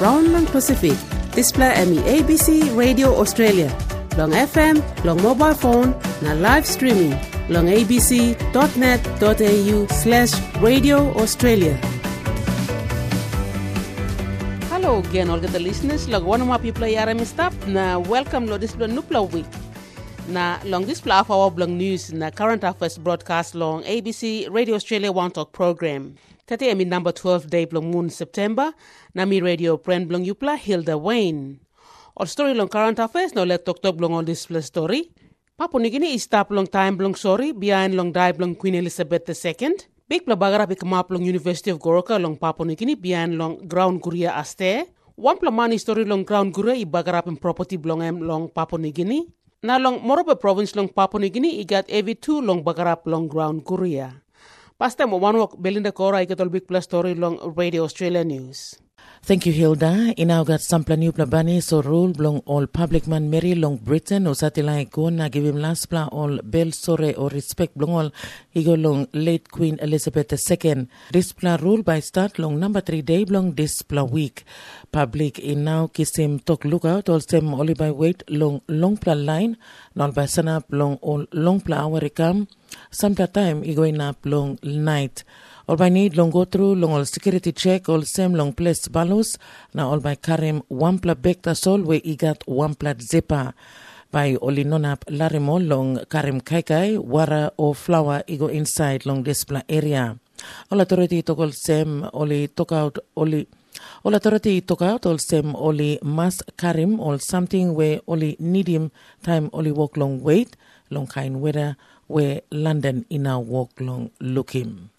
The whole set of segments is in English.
long Pacific. Display emi ABC Radio Australia. Long FM, long mobile phone, na live streaming. Long abc.net.au slash radio Australia. Hello again, all the listeners. Log one of my people are stop. Na welcome lo this nupla week. Na long this of our blog news na current affairs broadcast long ABC Radio Australia One Talk program. Tati emi number 12 day blong moon September. Na mi radio friend blong yupla Hilda Wayne. All story long current affairs no let talk talk blong this story. Papua New Guinea is stop long time blong sorry behind long die blong Queen Elizabeth II. Big bla bagara big map long University of Goroka long Papua New Guinea behind long ground Guria aste. One pla money story long ground Guria i bagara in property blong em long Papua New Guinea. Na long Morobe province long Papua New Guinea i got every two long bagarap long ground Guria. Pasta mo wanwak Belinda Cora i got all big plus story long Radio Australia News. Thank you, Hilda. Inaugat sampla new plabani so rule blong all public man Mary long Britain o satilai ko na give him last pla all bel sore or respect blong all higo long late Queen Elizabeth II. This pla rule by start long number three day blong this pla week. Public in now kisim talk lookout all sem only by wait long long pla line non by sanap long all long pla hour come. Sampla time igo in up long night. All by need long go through long all security check all same long place balus na all by karim one pla bekta sol we igat one pla zepa by oli nonap larimo long karim kaikai wara or flower Ego inside long display area. All authority tokol sem oli took out oli All authority took out all sem oli mas karim or something where oli need him time oli walk long wait long kind weather where London in our walk long look him.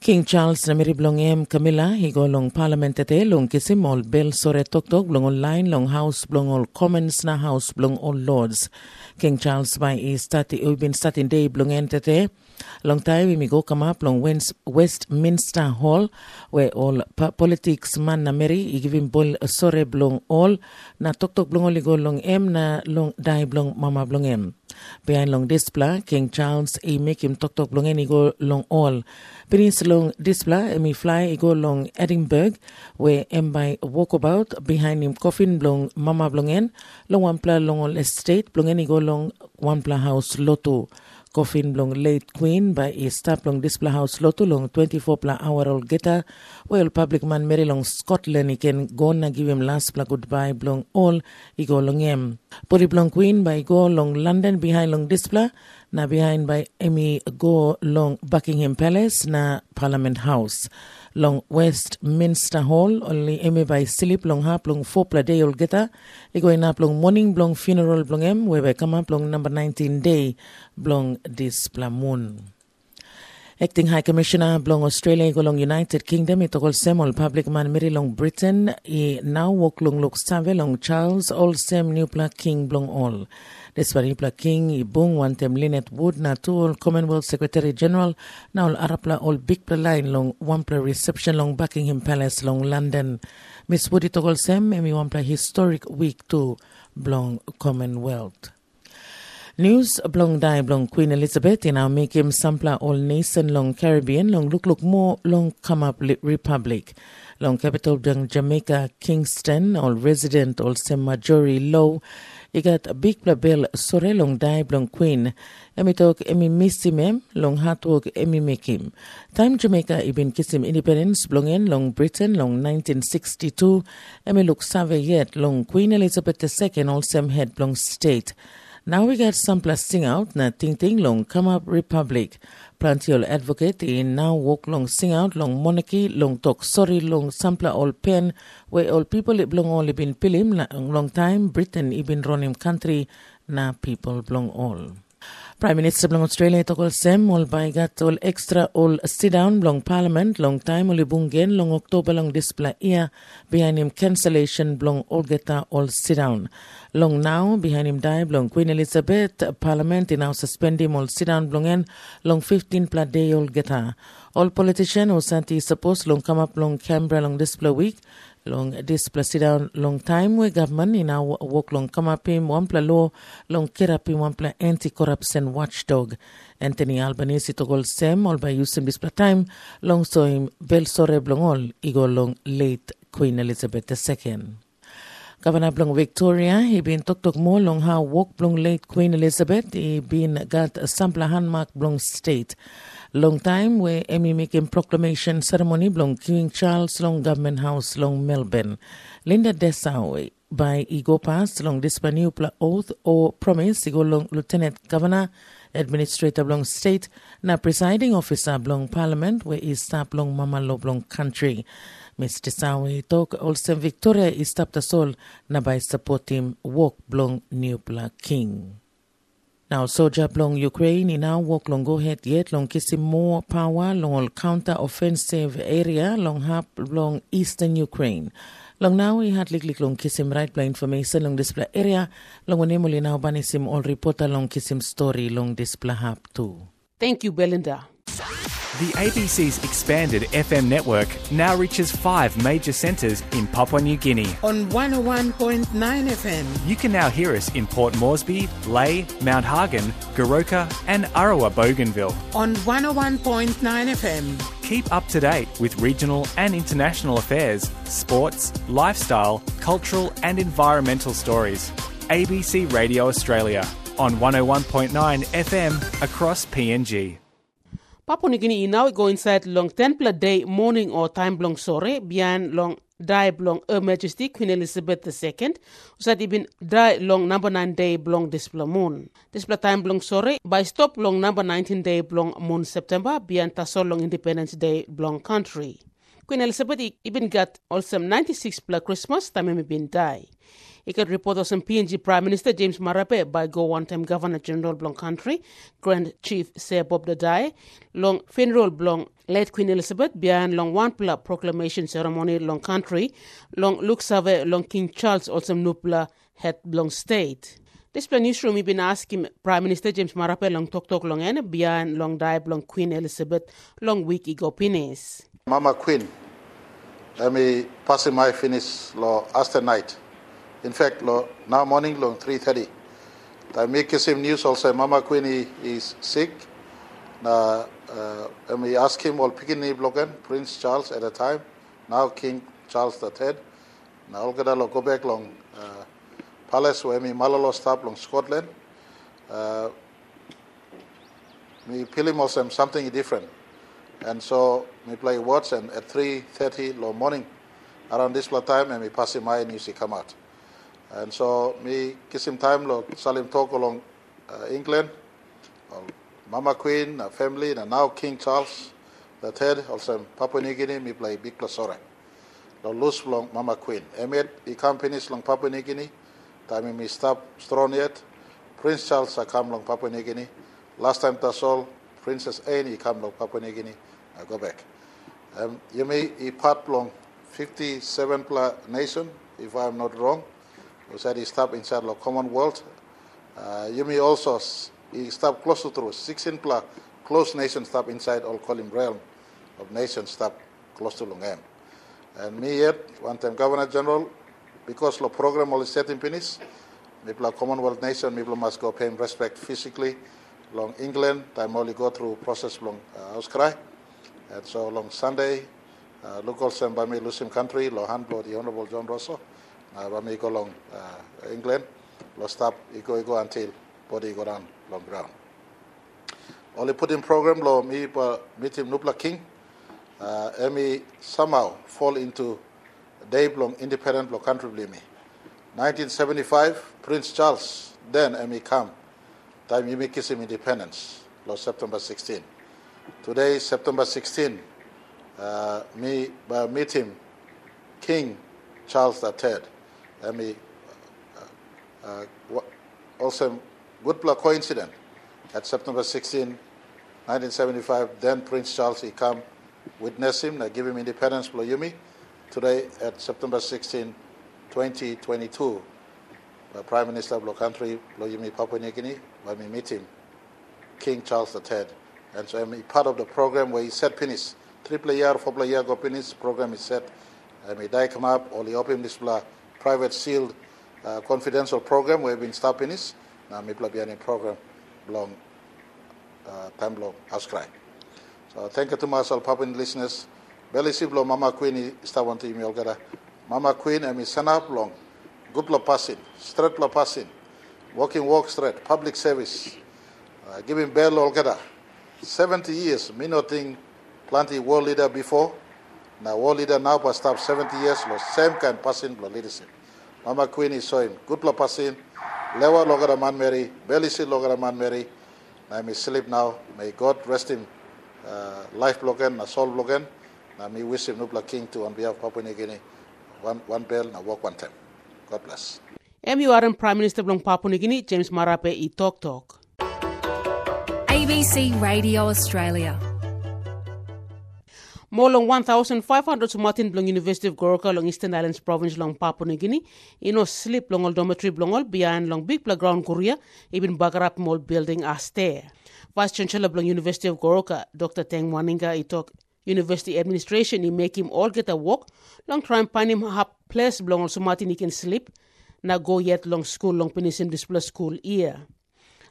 King Charles na miri blong em Camilla higo long parliament ete long kisim ol bel sore tok tok blong online long house blong ol commons na house blong ol lords. King Charles by i stati u bin starting day blong en tete long time we go come up long Westminster Hall where all politics man na meri i him bol sore blong all na tok tok blong oli go long em na long dai blong mama blong em. Behind long display King Charles i make him tok tok blong en i go long all. Prince long display emi fly go long Edinburgh where em by walkabout behind him coffin blong mama blongen long one pla long all estate blongen go long one pla house loto coffin blong late queen by a stop long display house loto long 24 pla hour old geta well public man Mary long Scotland he can go na give him last pla goodbye blong all he go long em puri blong queen by go long London behind long display na behind by Amy go long Buckingham Palace na Parliament House. Long Westminster Hall, only Amy by Silip long hap long four pla day ol geta. Igo in long morning blong funeral blong em, we by come up long number 19 day blong this pla moon. Acting High Commissioner Blong Australia Golong United Kingdom itokol semol public man miri long Britain i now walk long look save long Charles all sem new pla king blong all. Desparipla King ibung wantem Lynette Wood na tuol Commonwealth Secretary General na arapla ol big line long wampla reception long Buckingham Palace long London. Miss Wood itokol sem emi wampla historic week to blong Commonwealth. News blong dai blong Queen Elizabeth in our make him sampler all nation long Caribbean long look look more long come up republic long capital dong Jamaica Kingston all resident all sem majority low igat big bell sore long dai blong Queen. Emi tok emi missimem long hatwog emi mekim. Time Jamaica ibin kisim independence blongen long Britain long 1962 emi look save yet long Queen Elizabeth II all sem head blong state now we get some plus sing out na ting ting long come up republic. Plantiol advocate in now walk long sing out long monarchy long talk sorry long sampler all pen where all people it belong only been pilim long time Britain ibin running country na people belong all. Prime Minister blong Australia tokol sem ol gat ol extra ol sit down long parliament long time ol bungen long October long display ia behind him cancellation blong ol geta ol sit down. Long now behind him die blong Queen Elizabeth parliament now suspend him ol sit down blong en long 15 pla day ol geta. All politician or santi suppose long come up long Canberra long display week long down long time we government in our work long come up in one pla law long kerapi one pla anti corruption watchdog Anthony Albanese to gol sem all by using this pla time long so him bel sore all igo long late Queen Elizabeth II. Governor Blong Victoria, he been tok tok more long how walk Blong late Queen Elizabeth, he been got a sample handmark Blong state. Long time where Emmy making proclamation ceremony Blong King Charles Long Government House Long Melbourne. Linda Dessau by Ego Pass Long Dispanew oath or promise Ego Long Lieutenant Governor Administrator Blong State na presiding officer Blong Parliament where is Blong Mama Lo Blong Country. Mr. Sawi talk also Victoria is stop the soul na by supporting walk Blong New Black King. Now, soldier long Ukraine in now walk long go ahead yet long kissing more power long counter offensive area long hap long eastern Ukraine. Long now we had likely long kissim right play information long display area long onemoli now banisim all reporter long kissim story long display hap too. Thank you, Belinda. The ABC's expanded FM network now reaches five major centres in Papua New Guinea. on 101.9 FM. You can now hear us in Port Moresby, Lae, Mount Hagen, Goroka, and Arawa Bougainville. On 101.9 FM. Keep up to date with regional and international affairs, sports, lifestyle, cultural, and environmental stories. ABC Radio Australia on 101.9 FM across PNG. Papua New Guinea now go inside long 10 pla day morning or time long sore bian long die blong Her Majesty Queen Elizabeth II usat ibin die long number 9 day blong displa moon. Displa time blong sore by stop long number 19 day blong moon September bian tasol long Independence Day blong country. Queen Elizabeth ibin got also 96 pla Christmas time ibin die. Ikat report on PNG Prime Minister James Marape by Go One Time Governor General Blong Country, Grand Chief Sir Bob Dadae, long funeral Blong late Queen Elizabeth behind long one pla proclamation ceremony long country, long look save long King Charles also nupla head Blong state. This plan newsroom we been asking Prime Minister James Marape long talk talk long and behind long die long Queen Elizabeth long week ego pinis. Mama Queen, let me pass my finish lo after night. In fact, lo now morning long 3:30. I make him news also. Mama Queen he, is sick. Na, uh, and we ask him all picking blogan Prince Charles at the time. Now King Charles the Third. Now all lo go back long uh, palace where me malalo stop long Scotland. Uh, me feel him also something different. And so we play watch and at 3.30 low morning around this time and we pass him my news see come out. And so me kiss him time lo salim talk along uh, England, Mama Queen, family, and now King Charles the third, also Papua New Guinea, me play big plasore. Lo lose long Mama Queen. He come finish long Papua New Guinea, time me stop strong yet. Prince Charles I come long Papua New Guinea. Last time that's all, Princess Anne he come long Papua New Guinea. I go back. Um, you may he part long 57 pla nation, if I'm not wrong. He stop inside the Commonwealth. Uh, you may also stop close to through 16 pla close nation stop inside all call him realm of nation stop close to Lungam. And me yet, one time Governor General, because the program only set in finish, people Commonwealth nation, people must go pay him respect physically. Long England, time only go through process long uh, outcry. And so long Sunday, uh, local me Muslim country, lo handlo the Honorable John Rosso, uh, by go long uh, England, lo stop, he go, until body go down long ground. Only put in program lo me meet him Nupla King, uh, and me somehow fall into day long independent lo country believe me. 1975, Prince Charles, then me come, time you make him independence, lo September 16. Today, September 16, uh, me uh, meet him, King Charles III. And me, uh, uh, also good luck coincidence. At September 16, 1975, then Prince Charles he come, witness him, I give him independence, Ployumi. Today, at September 16, 2022, the Prime Minister of the country, Ployumi Papua New Guinea, when we meet him, King Charles III. And so I'm part of the program where he set finish. Three year, four year go finish, program is set. I may die come up, the open this blah, private sealed uh, confidential program we've been stop finish. Now me be any program long uh, time long house. So thank you to myself, Papuan listeners. Belly sip lo Mama Queen i stawanti imi olgada. Mama Queen emi sanap long. Good lo passing. Straight lo passing. Walking walk straight. Public service. Uh, giving bell olgada. 70 years. Me no think plenty world leader before. Now world leader now but stop 70 years lo same kind passing lo leadership. Mama Queen is showing good lo passing. Lewa logada man Mary. Belly sit logada man Mary. Now me sleep now. May God rest him uh, life blocken na soul blocken. Now me wish him nupla king to on behalf of Papua New Guinea. One one bell na walk one time. God bless. MURM Prime Minister Blong Papua New Guinea, James Marape, i Talk Talk. ABC Radio Australia. More than 1,500 Sumatin Blong University of Goroka long Eastern Highlands Province long Papua New Guinea. Ino sleep long dormitory blongol beyond long big playground Korea. Even bagarap mall building as there. Vice Chancellor Blong University of Goroka, Dr. Teng Waninga, i talk University administration i make him all get a walk. Long try and find him a place blong ol Sumatin he can sleep. Na go yet long school long penisim display school year.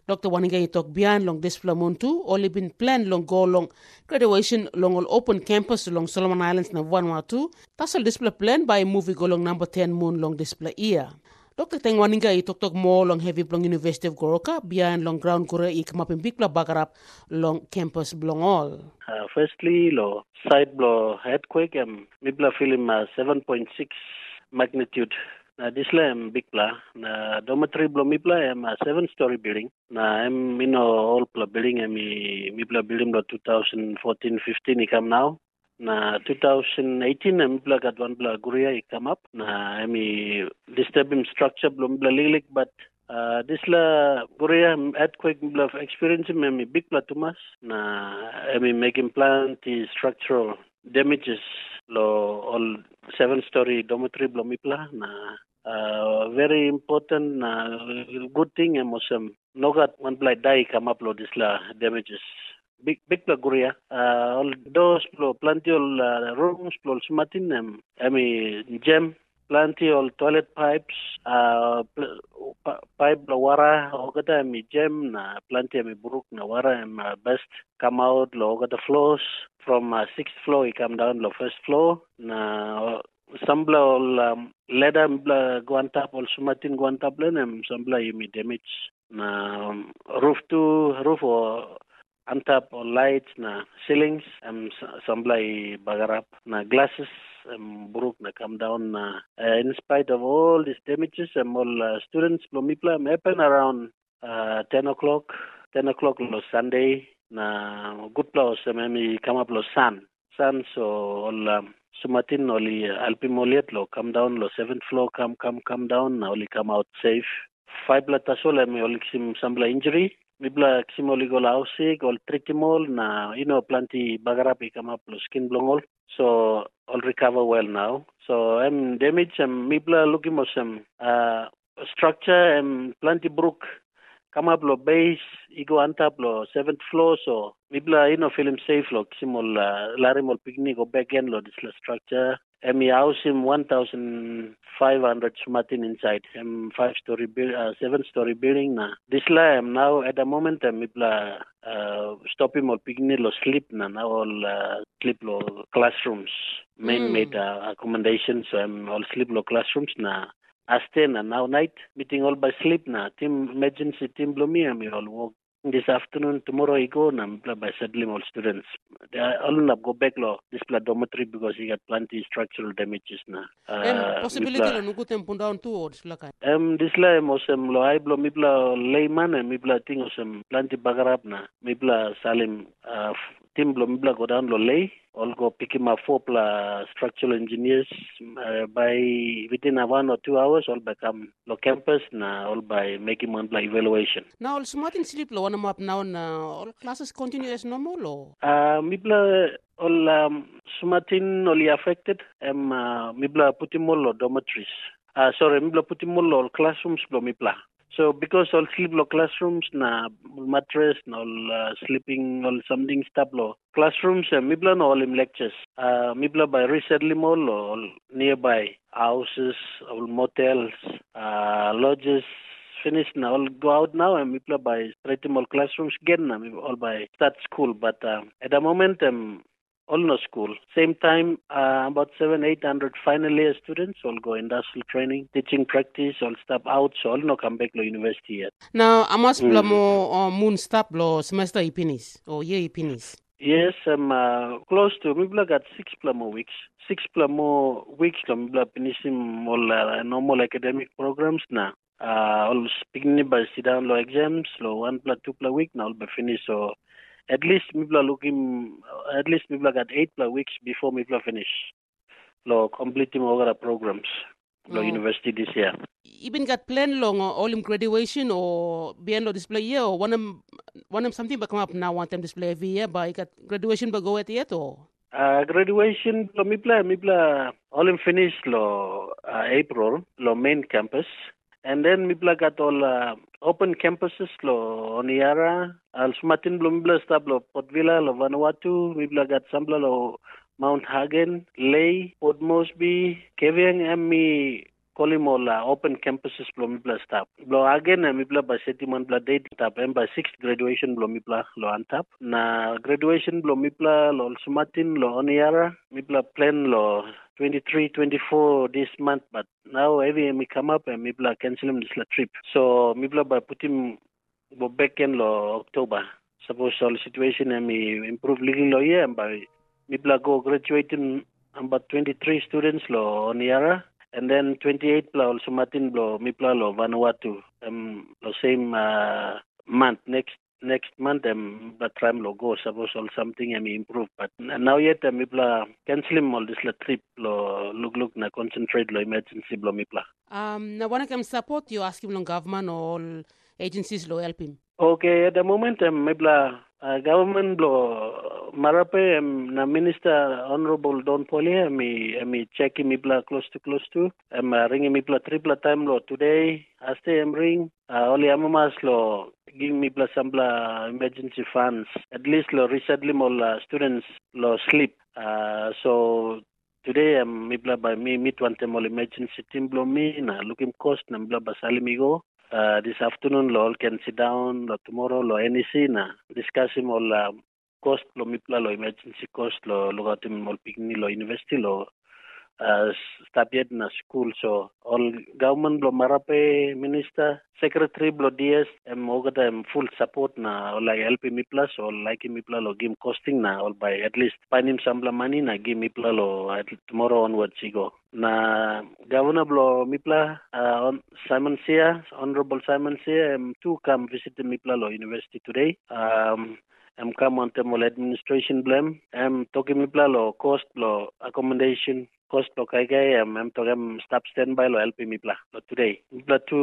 Dr. Waninga itok biyan long display muntu only been planned long go long graduation long all open campus long Solomon Islands na Vanuatu. Tasal display plan by movie go long number 10 moon long display year. Dr. Teng Waninga itok tok mo long heavy long University of Goroka biyan long ground kura i in big bagarap long campus blong all. Uh, firstly, lo side blow earthquake um mibla film uh, 7.6 magnitude. Na disla am big pla. Na dormitory blow mibla am a seven story building. Na am mino all pla building I'm mibla building lo 2014 15 I come now. Na 2018 am mibla got one bla guria come up. Na am disturbing structure blow mibla lilik but Uh, this la Korea earthquake bla experience me big pla tumas na emi making plant structural damages lo all seven story dormitory blo mipla na uh, very important na good thing emosem nogat one pla die come up lo this la damages. Big big Korea. Uh, all those plo plenty all uh, rooms plo sumatin em emi gem plenty all toilet pipes uh, pipe la wara ogata mi gem na plenty mi buruk na wara em uh, best come out lo ogata floors from uh, sixth floor he come down lo first floor na sambla all um, leda bla guantap all sumatin guantap len em sambla yimi damage na um, roof to roof or antap or lights na ceilings em sambla i bagarap na glasses um, buruk na come down na uh, in spite of all these damages um, all uh, students plomipla happen around uh, 10 o'clock 10 o'clock lo sunday na good plus um, come up lo sun sun so all um, sumatin oli alpimoliet lo come down lo seventh floor come come come down na oli come out safe. Five la tasol mi oli sim sambla injury. Mibla kisimol igol ausik ol tritimol na you know plenty bagarap i come up lo skin blongol so all recover well now. So I'm damage am mibla looking mo some uh, structure am plenty brook come up lo base igo antap lo seventh floor so mibla you know feel safe lo kisimol uh, larimol picnic go back end lo this la structure Em house him 1,500 sumatin inside. Em five story build, uh, seven story building na. This la am now at the moment em ibla uh, stop him or picnic lo sleep na now all uh, sleep lo classrooms. Main Mm. made uh, accommodation so em all sleep lo classrooms na. Aste na now night meeting all by sleep na. Team emergency team lo mi em all work this afternoon, tomorrow he go na by settling all students. They are all not go back lo this pla dormitory because he got plenty structural damages na. Em Uh, possibility mipla- lo nugu tempun down tu or disla kai. Em disla mosem lo ay blo mibla layman e mibla ting osem plenty bagarap na mibla salim uh, f- tim blo mibla go down lo Lae all go pick him up four pla structural engineers uh, by within a one or two hours all by come lo campus na all by making one evaluation. Now all sumatin sleep lo wana map now na all classes continue as normal lo. Uh, mibla all um, sumatin only affected em uh, mibla putimol lo dormitories. Uh, sorry, mibla putimol lo classrooms lo mibla. So because all sleep lo classrooms na mattress na all uh, sleeping all something stuff lo classrooms uh, mibla no all im lectures. Uh, mibla by recently mall lo all nearby houses, all motels, uh, lodges, finished now. I'll go out now and we play by straight all classrooms again we All by start school, but um, at the moment um, all no school. Same time, uh, about seven, eight hundred final year students all go industrial training, teaching practice, all step out, so all no come back to university yet. Now, amas pula mo uh, moon stop lo semester ipinis or year ipinis. Yes, I'm uh, close to. Maybe got six plus more weeks. Six plus more weeks. I'm finishing all uh, normal academic programs now. Uh, all beginning by sit down low exams, low one plus two plus week now I'll be finished. So at least people are looking. At least people got eight plus weeks before people finish. Low completing all the programs. Low Oh. university this year. Even got plan long uh, all in graduation or beyond lo display year or one of one of something but come up now one time display every year but you got graduation but go at yet or Uh, graduation lo mipla mipla all in finish lo uh, April lo main campus and then mipla got all uh, open campuses lo Honiara al sumatin lo mipla stop lo Port Vila lo Vanuatu mipla got sambla lo Mount Hagen Lae Port Moresby Kavieng Emmy Kolimol uh, open campuses lo mipla stop lo again mipla ba setiman bla date tap em ba sixth graduation lo mipla lo antap. Na graduation lo mipla lo sumatin lo Honiara mipla plan lo 23 24 this month but now every me come up and mipla cancel him this trip. So mipla ba put him go back in lo october. Suppose all situation and me improve legal lo yeah by mipla go graduating about 23 students lo Honiara and then 28 pla also Martin blo mipla lo Vanuatu um lo same uh, month next next month um but try lo go suppose all something um improve. But now yet um, mipla cancel him all this la trip lo look look na concentrate lo emergency blo mipla um na one can support you ask him long government or all agencies lo help him Okay, at the moment, um, mibla uh, government blo marape um, na minister honorable Don Polye mi mi check mibla close to close to. Um, uh, ring mibla triple time lo today. Aste em ring. Uh, only amamas lo give mibla sambla emergency funds. At least lo recently all uh, students lo sleep. Uh, so Today I'm mibla by me meet one time all emergency team blow me na looking cost na mibla basali migo uh, this afternoon lo all can sit down lo tomorrow lo NEC na discuss him all uh, cost lo mipla lo emergency cost lo lo gatim all pigni lo university lo uh, stop yet na school. So all government lo marape minister secretary blo DS em ogata em full support na all like help mipla so all like mipla lo give costing na all by at least him sambla money na give mipla lo at tomorrow onwards go. Na governor blo mipla uh, on Simon Sia honorable Simon Sia em to come visit the mipla lo university today. Um em come on temol administration blame. Em toki mipla lo cost lo accommodation cost lo kai kai em em to em stop standby lo help mipla lo today. Mipla tu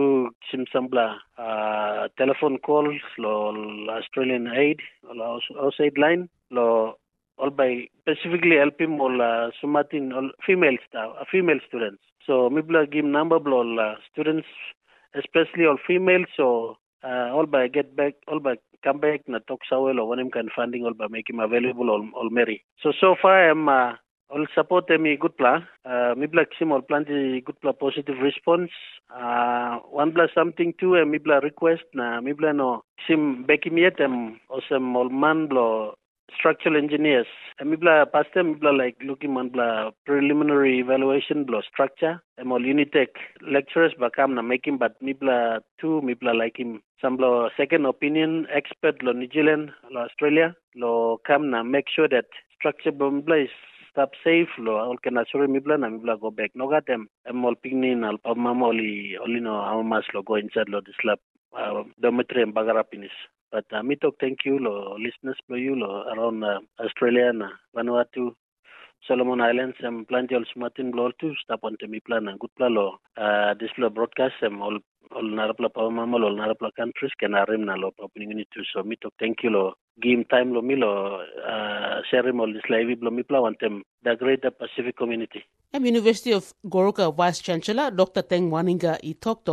sim sambla uh, telephone calls lo Australian aid lo outside line lo all by specifically helping all uh, sumatin all female staff uh, female students. So mibla give number all uh, students especially all females. so uh, all by get back all by come back na talk sawel or one him kind funding all by make him available all, all Mary. So so far I'm uh, all support a good plan. Uh, mibla sim all plan the good plan positive response. Uh, one plus something two uh, mibla request na mibla no sim back him yet um awesome all man blo structural engineers. Mibla past time mibla like looking on bla preliminary evaluation bla structure. And all Unitech lecturers bakam na making but mibla two mibla like him some bla second opinion expert lo New Zealand lo Australia lo come na make sure that structure bla mibla is stop safe lo all can assure mibla na mibla go back. No got them. I'm all pignin al pamama oli oli no amamas lo go inside lo this lab uh, dormitory and bagarapinis. But uh, me talk thank you, lo, listeners, for you, lo, around uh, Australia and uh, Vanuatu, Solomon Islands, and plenty of Martin Blow too. Stop on to me plan and good plan, lo, uh, this lo broadcast, and all, all Narapla Pawamama, all Narapla countries, can arim na lo, opening unit too. So thank you, lo, time, lo, lo, uh, share this live, lo, plan, the greater Pacific community. University of Goroka Vice Chancellor Dr. Teng Waninga i Talk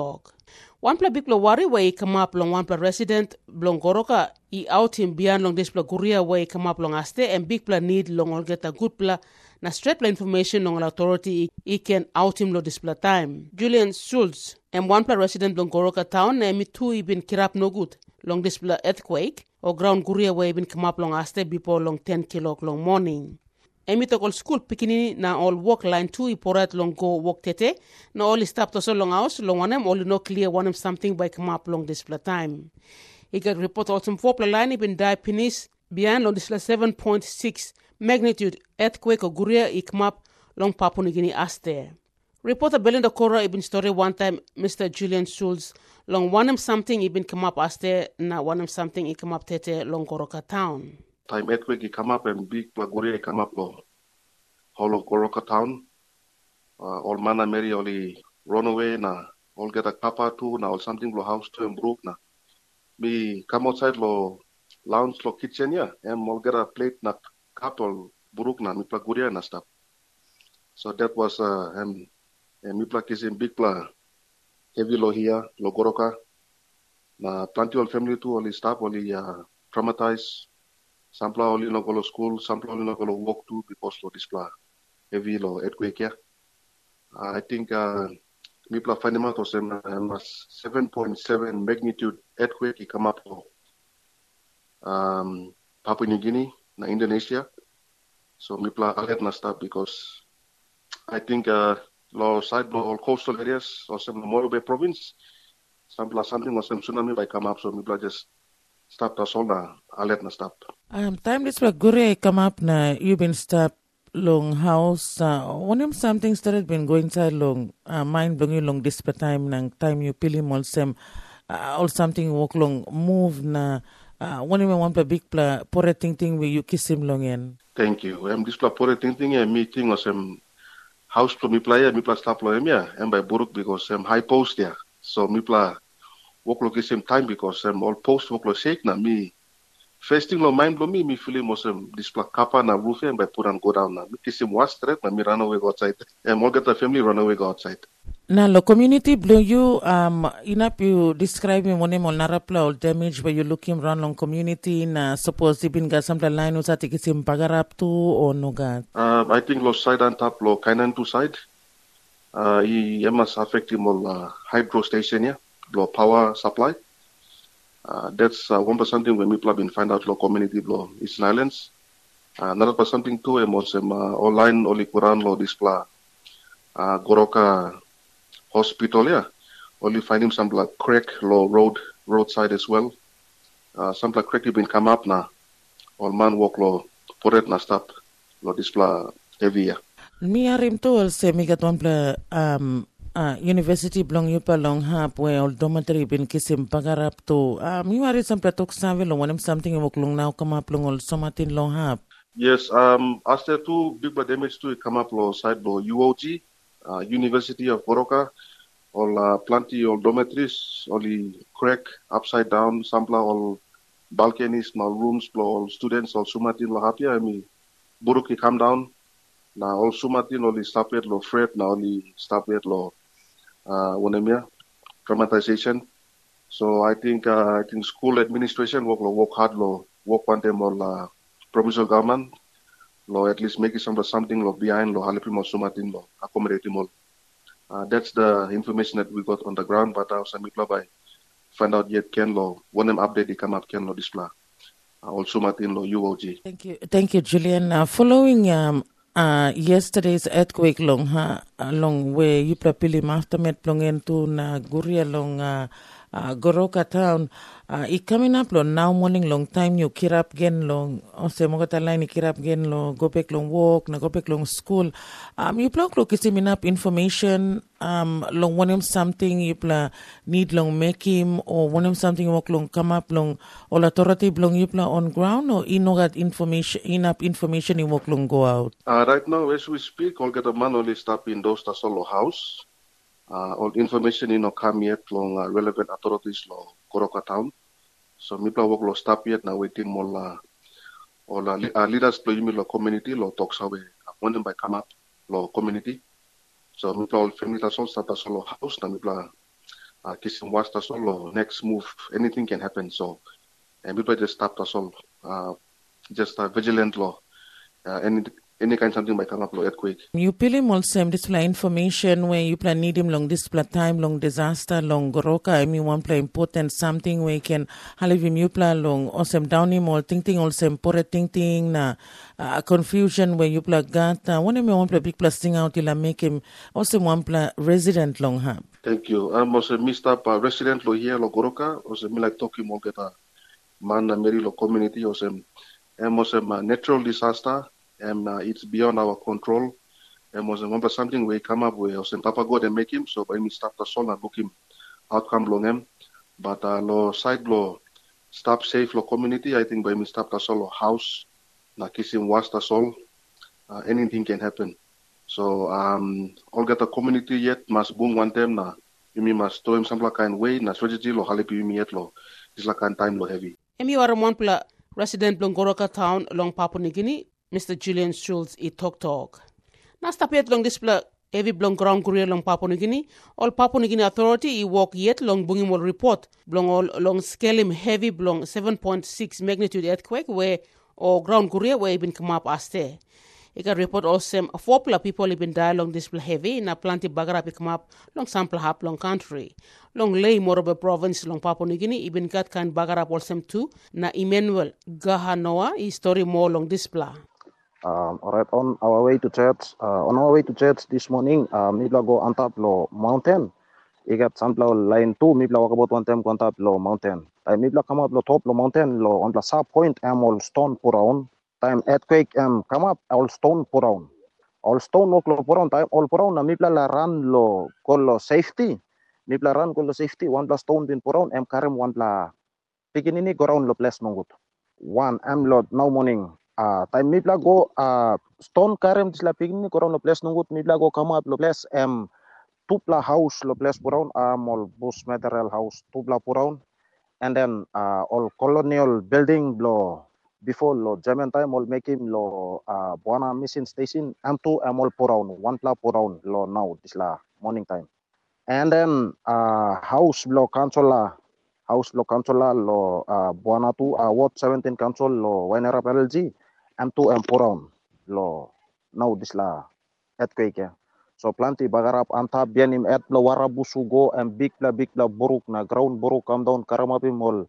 Talk. One pla big wari way come up long one pla resident blong Goroka i out him beyond long this pla Guria way come up long aste and big pla need long all get a good pla na straight pla information long authority i can out him lo this pla time. Julian Schultz and one pla resident blong Goroka town na mi two been kirap no good long this pla earthquake or ground Guria way been come up long aste before long 10 kilo long morning. Emi tokol school pikini na all work line 2 iporat long go work tete na all stop to so long house long wanem all no clear wanem something by come up long display time ika report autumn four line ibin die pinis beyond long display 7.6 magnitude earthquake guria ikmap long Papua New Guinea aste Reporter Belinda Kora ibin story one time Mr. Julian Schulz long wanem something ibin come up aste na wanem something i come up tete long Goroka town. Time earthquake come up and big Plaguria come up lo hollow Goroka town. Uh, all mana Mary only run away na all get a kappa too na all something lo house to and broke na. Me come outside lo lounge lo kitchen ya and all get a plate na cup or broke na me Plaguria na stuff. So that was uh and in big pla heavy lo here lo Goroka. Na plenty of family too only staff only uh, traumatized sampla oli no kolo school, sampla oli no kolo walk to because lo displa heavy lo earthquake ya. I think uh, mipla fanima to sem mas 7.7 magnitude earthquake i come up um, Papua New Guinea na Indonesia. So mipla alert na start because I think uh, lo side lo all coastal areas or some Morobe province, sampla something or some tsunami by come up. So mipla just stop the all na alert na stop. Um, time this were gure come up na you been stop long house uh, one of something started been going inside long uh, mind blowing long this time nang time you pili mol sem uh, or something walk long move na uh, one of one pa big pla pore ting ting we you kiss him long in Thank you. Em dis pla pore ting ting e meeting o sem house pla mi pla ya mi pla stop lo em ya em by buruk because em high post ya. So mi pla work lo kisim time because em all post work lo shake na mi first thing lo mind blow me mi feeling mo sem dis pla kapa na roof em by put and go down na mi kisim was straight na mi run away go outside. Em all get the family run away go outside. na lo community blow you um inap you describe me one mol narapla or damage where you looking around long community na suppose ibin ga samta line usa tikisim pagarap tu o no ga Uh, I think lo side and top lo Kainantu side. Uh, i emas affecting mo uh, hydro station ya, lo power supply. Uh, that's uh, one percent thing when people have been find out lo community lo Eastern Highlands. Uh, another percent thing too emos em uh, online oli kuran lo displa uh, Goroka hospital ya. Only find him some like crack lo road roadside as well. Uh, some like crack been come up na. All man walk lo poret na stop lo displa heavy ya. mi arim tu se mi pla um uh, university blong you pa long hap we ol dormitory bin kisim pagarap tu um you are some platok savi long wanem something wok long now come up long ol somatin long hap. Yes, um, after two big bad damage to come up lo side lo UOG, uh, University of Goroka, all uh, plenty of dormitories, only crack upside down, sampla all balconies, now rooms, lo all students, all sumatin lo happy, I mean, buruki come down, na all sumatin stop it lo fret, na stop it lo, uh, wanemia, traumatization. So I think, uh, I think school administration work lo work hard lo, work one them all, uh, provincial government lo at least make some something lo behind lo halipi mo sumatin lo accommodate mo uh, that's the information that we got on the ground but I'll uh, sami by find out yet can lo one them update they come up can lo display uh, all sumatin lo UOG Thank you, thank you, Julian. Uh, following um, uh, yesterday's earthquake long ha along where you propili aftermath long into na guria long uh, uh, Goroka town. Uh, i coming up long now morning long time you kirap gen long ose mo kata line kirap gen lo go back long walk na go back long school. Um, you plug lo kisim up information um long one him something you pla need long make him or one him something walk long come up long all authority long you pla on ground or you know that information enough information you walk long go out. uh, right now as we speak all get a man only stop in those solo house uh, all information come yet long uh, relevant authorities lo Goroka town. So mi pla work lo stop yet na waiting more uh, all uh, li- uh, leaders play me lo community lo talk sawe appointed by come up lo community. So mi pla all family tas all start tas lo house na mi pla uh, kissing was tas all next move anything can happen. So and mi pla just stop tas all uh, just uh, vigilant lo uh, any any kind of something might come up lo earthquake. You pili molsem display information where you plan need him long display time, long disaster, long goroka. I mean one play important something where you can have him you plan long osem down him or ting ting olsem pore ting ting na uh, confusion where you play gata. One of me one play big plus thing out ila make him also one play resident long hub. Thank you. I'm also Mr. up uh, resident lo here lo goroka. Also me like talking more get a man meri lo community also and also a natural disaster and uh, it's beyond our control. And was remember something we come up with also Papa God and make him so by me start the song and book him outcome long him. But uh, lo side lo stop safe lo community I think by me stop the solo house na kissing was the soul uh, anything can happen. So um all get the community yet must boom one time na you mean must throw him some kind way na strategy lo halipi you yet lo is like kind time lo heavy. Emi wara mon pla resident long Goroka town long Papua New Guinea, Mr. Julian Schultz i Talk Talk. Nasta pet long display heavy blong ground career long Papua New Guinea, all Papua New Guinea Authority i walk yet long bungimol report blong all long scalim heavy blong 7.6 magnitude earthquake where or ground career where been come up aste. Ika report also four pla people been die long display heavy na planti bagara pick up long sample hap long country. Long Lae Morobe province long Papua New Guinea ibin kat kan bagara polsem tu na Emmanuel Gahanoa i story more long display. Um, right, on our way to church, uh, on our way to church this morning, uh, mibla go on top lo mountain. Igat sampla line two, walk about one time on top lo mountain. Time mibla come up lo top lo mountain lo on the sub point am all stone puraun. Time earthquake am come up all stone puraun. All stone lo lo puraun time all puraun na mibla la run lo lo safety. Mibla run lo safety one plus stone bin puraun am karem one pla. Begin ini go round lo place nungut. One am lo now morning time mibla go uh, stone karem tisla pigni koron lo place nungut mibla go kama lo place em tupla house lo place puron amol bus material house tupla puron and then uh, all colonial building lo before lo German time all make him lo uh, buana mission station am two amol puron one pla puron lo now tisla morning time. And then uh, house lo kansola house lo kansola lo uh, buana tu uh, ward 17 council lo wenera PLG M2 M Puron lo now this la earthquake. So planti bagarap anta bianim et lo warabusugo and big la big la buruk na ground buruk come down karamapi mol.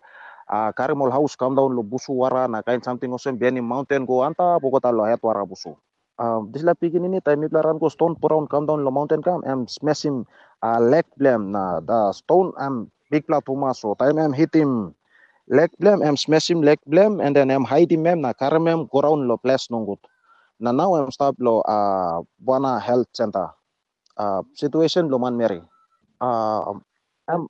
Uh, karimol house come down lo busu wara na kain something osem bianim mountain go anta pokota lo het warabusu. Um, this la pigin ini time itlaran ko stone puron come down lo mountain come am smash him uh, leg blame na the stone am big la tumaso time am hit him leg blame am smash him leg blame and then am hide him na karamem go round lo place nungut na now am stop lo uh, buana health center. Uh, situation lo man meri uh, am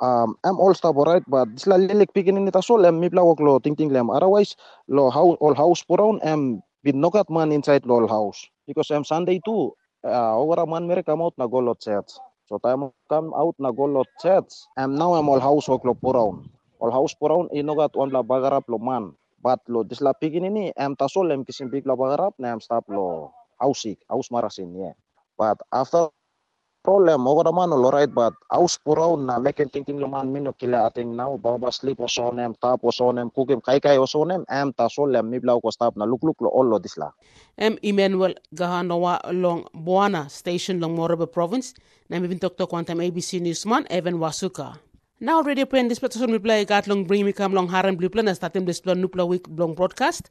um, am all stop alright but this la lilik pigin ini tasol am mipla wak lo ting ting lem. Otherwise lo house all house puron am bin nokat man inside lo all house. Because am sunday too. Uh, over man meri come out na go lo church so time come out na go lo church am now am all house wak lo puron all house puron inogat on la bagarap lo man. But lo disla pigin ini em tasol em kisim big la bagarap na em stop lo house house marasin yeah. But after problem ogora man lo right but house puron na making thinking lo man mino kila ating now baba sleep osonem tap osonem kukim kai kai osonem em tasol em mibla ko stop na lukluk lo all lo disla em Emmanuel Gahanoa long Buana station long Morobe province na mibin tok tok quantum ABC Newsman Evan Wasuka Now radio pen this petition we play gat long bring me come long haran blue plan and starting this plan nupla week long broadcast.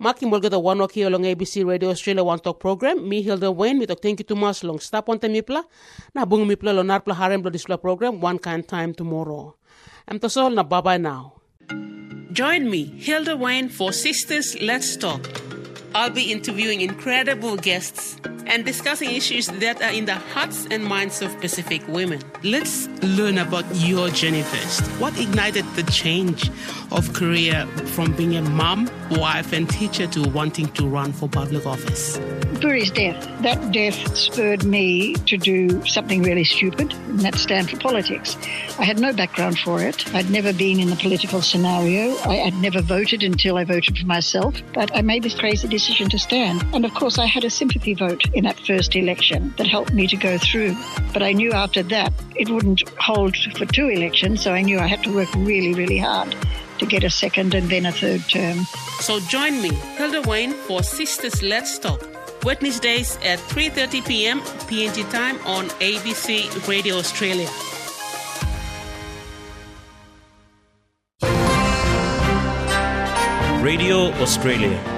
Maki molga the one here along ABC Radio Australia One Talk program. Me Hilda Wayne with thank you too much long stop on the mipla. Na bung mipla lo narpla haran blue display program one kind time tomorrow. I'm Tosol na bye bye now. Join me, Hilda Wayne, for Sisters Let's Talk. I'll be interviewing incredible guests and discussing issues that are in the hearts and minds of Pacific women. Let's learn about your journey first. What ignited the change of career from being a mom, wife, and teacher to wanting to run for public office? Puri's death. That death spurred me to do something really stupid, and that stand for politics. I had no background for it. I'd never been in the political scenario. I had never voted until I voted for myself, but I made this crazy decision to stand. And of course, I had a sympathy vote in that first election that helped me to go through. But I knew after that it wouldn't hold for two elections, so I knew I had to work really, really hard to get a second and then a third term. So join me, Hilda Wayne, for Sisters Let's Talk. Wednesdays at 3.30 p.m. PNG time on ABC Radio Australia. Radio Australia